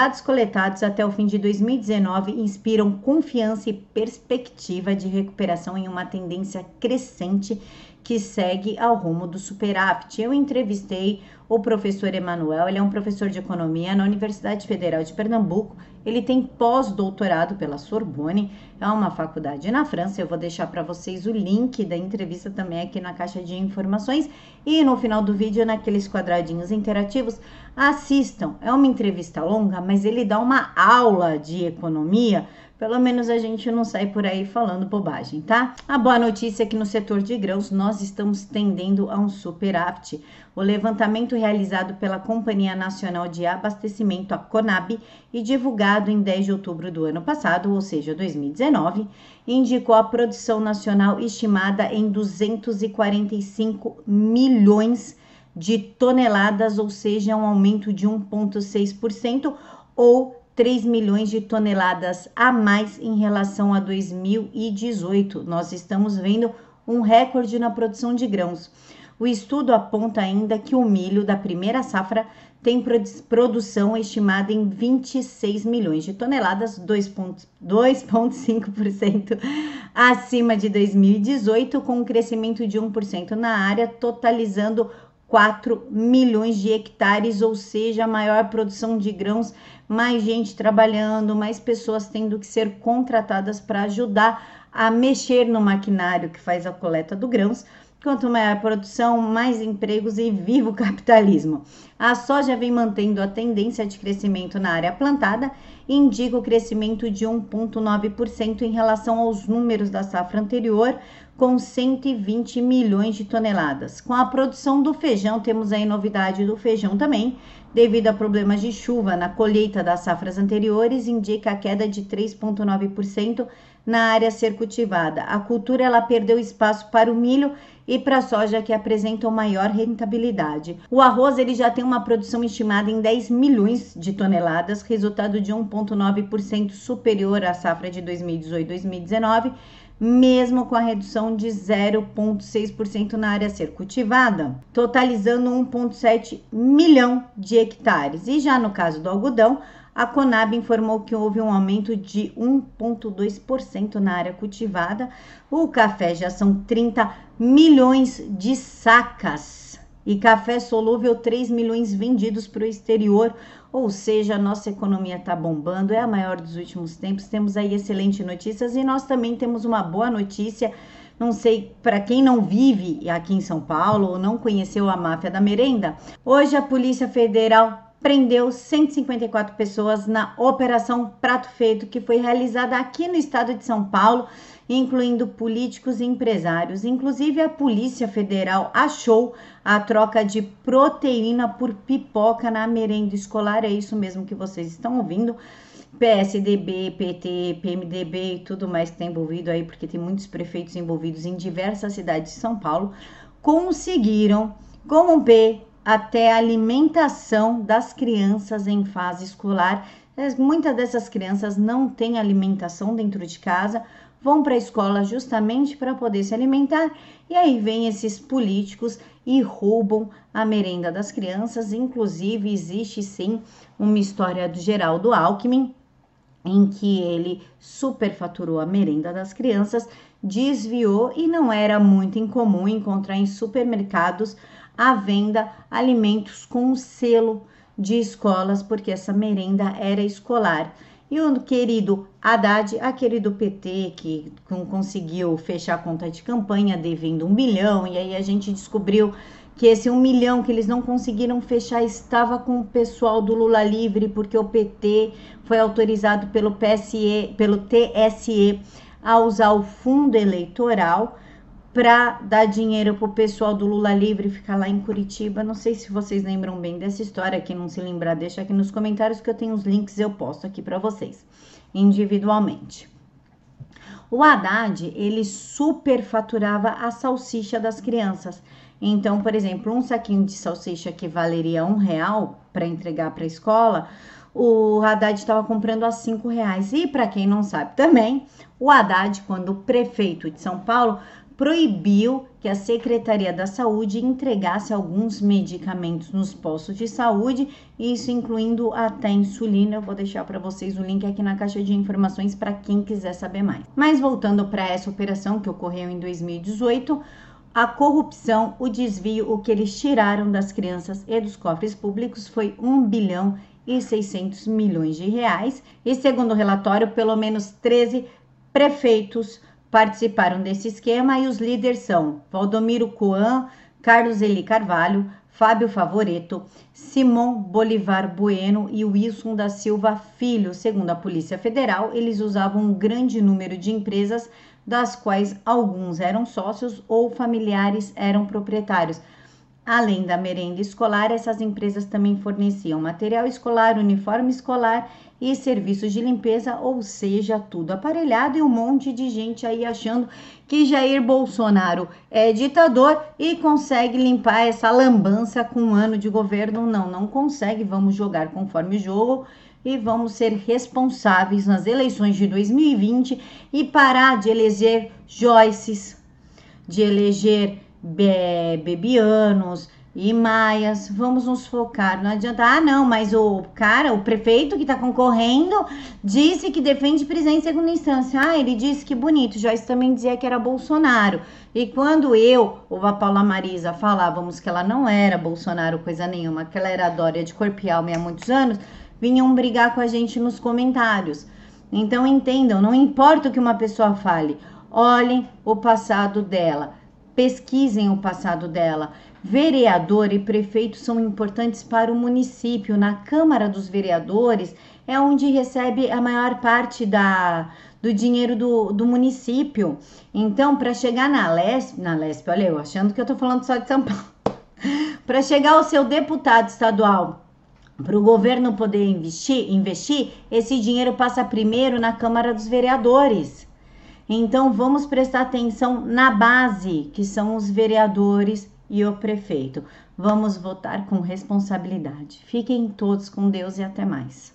dados coletados até o fim de 2019 inspiram confiança e perspectiva de recuperação em uma tendência crescente que segue ao rumo do superávit. Eu entrevistei o professor Emanuel, ele é um professor de economia na Universidade Federal de Pernambuco. Ele tem pós-doutorado pela Sorbonne, é uma faculdade na França. Eu vou deixar para vocês o link da entrevista também aqui na caixa de informações e no final do vídeo naqueles quadradinhos interativos. Assistam. É uma entrevista longa, mas ele dá uma aula de economia pelo menos a gente não sai por aí falando bobagem, tá? A boa notícia é que no setor de grãos nós estamos tendendo a um superávit. O levantamento realizado pela Companhia Nacional de Abastecimento, a CONAB, e divulgado em 10 de outubro do ano passado, ou seja, 2019, indicou a produção nacional estimada em 245 milhões de toneladas, ou seja, um aumento de 1,6% ou 3 milhões de toneladas a mais em relação a 2018. Nós estamos vendo um recorde na produção de grãos. O estudo aponta ainda que o milho da primeira safra tem produção estimada em 26 milhões de toneladas, 2,5% acima de 2018, com um crescimento de 1% na área, totalizando 4 milhões de hectares, ou seja, maior produção de grãos, mais gente trabalhando, mais pessoas tendo que ser contratadas para ajudar a mexer no maquinário que faz a coleta do grãos. Quanto maior a produção, mais empregos e vivo capitalismo. A soja vem mantendo a tendência de crescimento na área plantada e indica o crescimento de 1,9% em relação aos números da safra anterior, com 120 milhões de toneladas. Com a produção do feijão, temos aí novidade do feijão também, devido a problemas de chuva na colheita das safras anteriores, indica a queda de 3,9% na área ser cultivada. A cultura ela perdeu espaço para o milho e para a soja que apresentam maior rentabilidade. O arroz ele já tem uma produção estimada em 10 milhões de toneladas, resultado de 1,9% superior à safra de 2018-2019 mesmo com a redução de 0,6% na área a ser cultivada, totalizando 1,7 milhão de hectares. E já no caso do algodão, a Conab informou que houve um aumento de 1,2% na área cultivada. O café já são 30 milhões de sacas e café solúvel 3 milhões vendidos para o exterior, ou seja, a nossa economia está bombando, é a maior dos últimos tempos. Temos aí excelentes notícias e nós também temos uma boa notícia. Não sei, para quem não vive aqui em São Paulo ou não conheceu a máfia da merenda, hoje a Polícia Federal prendeu 154 pessoas na Operação Prato Feito, que foi realizada aqui no estado de São Paulo, incluindo políticos e empresários. Inclusive, a Polícia Federal achou a troca de proteína por pipoca na merenda escolar. É isso mesmo que vocês estão ouvindo. PSDB, PT, PMDB e tudo mais que está envolvido aí, porque tem muitos prefeitos envolvidos em diversas cidades de São Paulo, conseguiram corromper até a alimentação das crianças em fase escolar. Muitas dessas crianças não têm alimentação dentro de casa, vão para a escola justamente para poder se alimentar, e aí vem esses políticos e roubam a merenda das crianças. Inclusive, existe sim uma história do Geraldo Alckmin, em que ele superfaturou a merenda das crianças, desviou e não era muito incomum encontrar em supermercados à venda alimentos com selo de escolas, porque essa merenda era escolar. E o querido Haddad, aquele do PT que conseguiu fechar a conta de campanha devendo um bilhão, e aí a gente descobriu que esse um milhão que eles não conseguiram fechar estava com o pessoal do Lula Livre, porque o PT foi autorizado pelo PSE, pelo TSE a usar o fundo eleitoral para dar dinheiro pro pessoal do Lula Livre ficar lá em Curitiba. Não sei se vocês lembram bem dessa história. Quem não se lembrar, deixa aqui nos comentários que eu tenho os links eu posto aqui para vocês individualmente. O Haddad, ele superfaturava a salsicha das crianças. Então, por exemplo, um saquinho de salsicha que valeria um real para entregar para a escola, o Haddad estava comprando a cinco reais. E para quem não sabe também, o Haddad, quando prefeito de São Paulo, proibiu que a Secretaria da Saúde entregasse alguns medicamentos nos postos de saúde, isso incluindo até insulina. Eu vou deixar para vocês o link aqui na caixa de informações para quem quiser saber mais. Mas voltando para essa operação que ocorreu em 2018, a corrupção, o desvio, o que eles tiraram das crianças e dos cofres públicos foi 1 bilhão e 600 milhões de reais. E segundo o relatório, pelo menos 13 prefeitos participaram desse esquema e os líderes são Valdomiro Coan, Carlos Eli Carvalho, Fábio Favoreto, Simon Bolivar Bueno e Wilson da Silva Filho. Segundo a Polícia Federal, eles usavam um grande número de empresas, das quais alguns eram sócios ou familiares eram proprietários. Além da merenda escolar, essas empresas também forneciam material escolar, uniforme escolar e serviços de limpeza, ou seja, tudo aparelhado e um monte de gente aí achando que Jair Bolsonaro é ditador e consegue limpar essa lambança com um ano de governo. Não, não consegue. Vamos jogar conforme o jogo e vamos ser responsáveis nas eleições de 2020 e parar de eleger Joyces, de eleger Bebianos e Maias, vamos nos focar. Não adianta, ah, não, mas o cara, o prefeito que está concorrendo, disse que defende prisão em segunda instância. Ah, ele disse que bonito. Joyce também dizia que era Bolsonaro. E quando eu ou a Paula Marisa falávamos que ela não era Bolsonaro, coisa nenhuma, que ela era Dória de corpo e alma há muitos anos, vinham brigar com a gente nos comentários. Então entendam, não importa o que uma pessoa fale, olhem o passado dela pesquisem o passado dela. Vereador e prefeito são importantes para o município. Na Câmara dos Vereadores é onde recebe a maior parte da, do dinheiro do, do município. Então, para chegar na LESP, na LESP, olha eu achando que eu tô falando só de São Paulo. para chegar ao seu deputado estadual, para o governo poder investir, investir, esse dinheiro passa primeiro na Câmara dos Vereadores. Então vamos prestar atenção na base, que são os vereadores e o prefeito. Vamos votar com responsabilidade. Fiquem todos com Deus e até mais.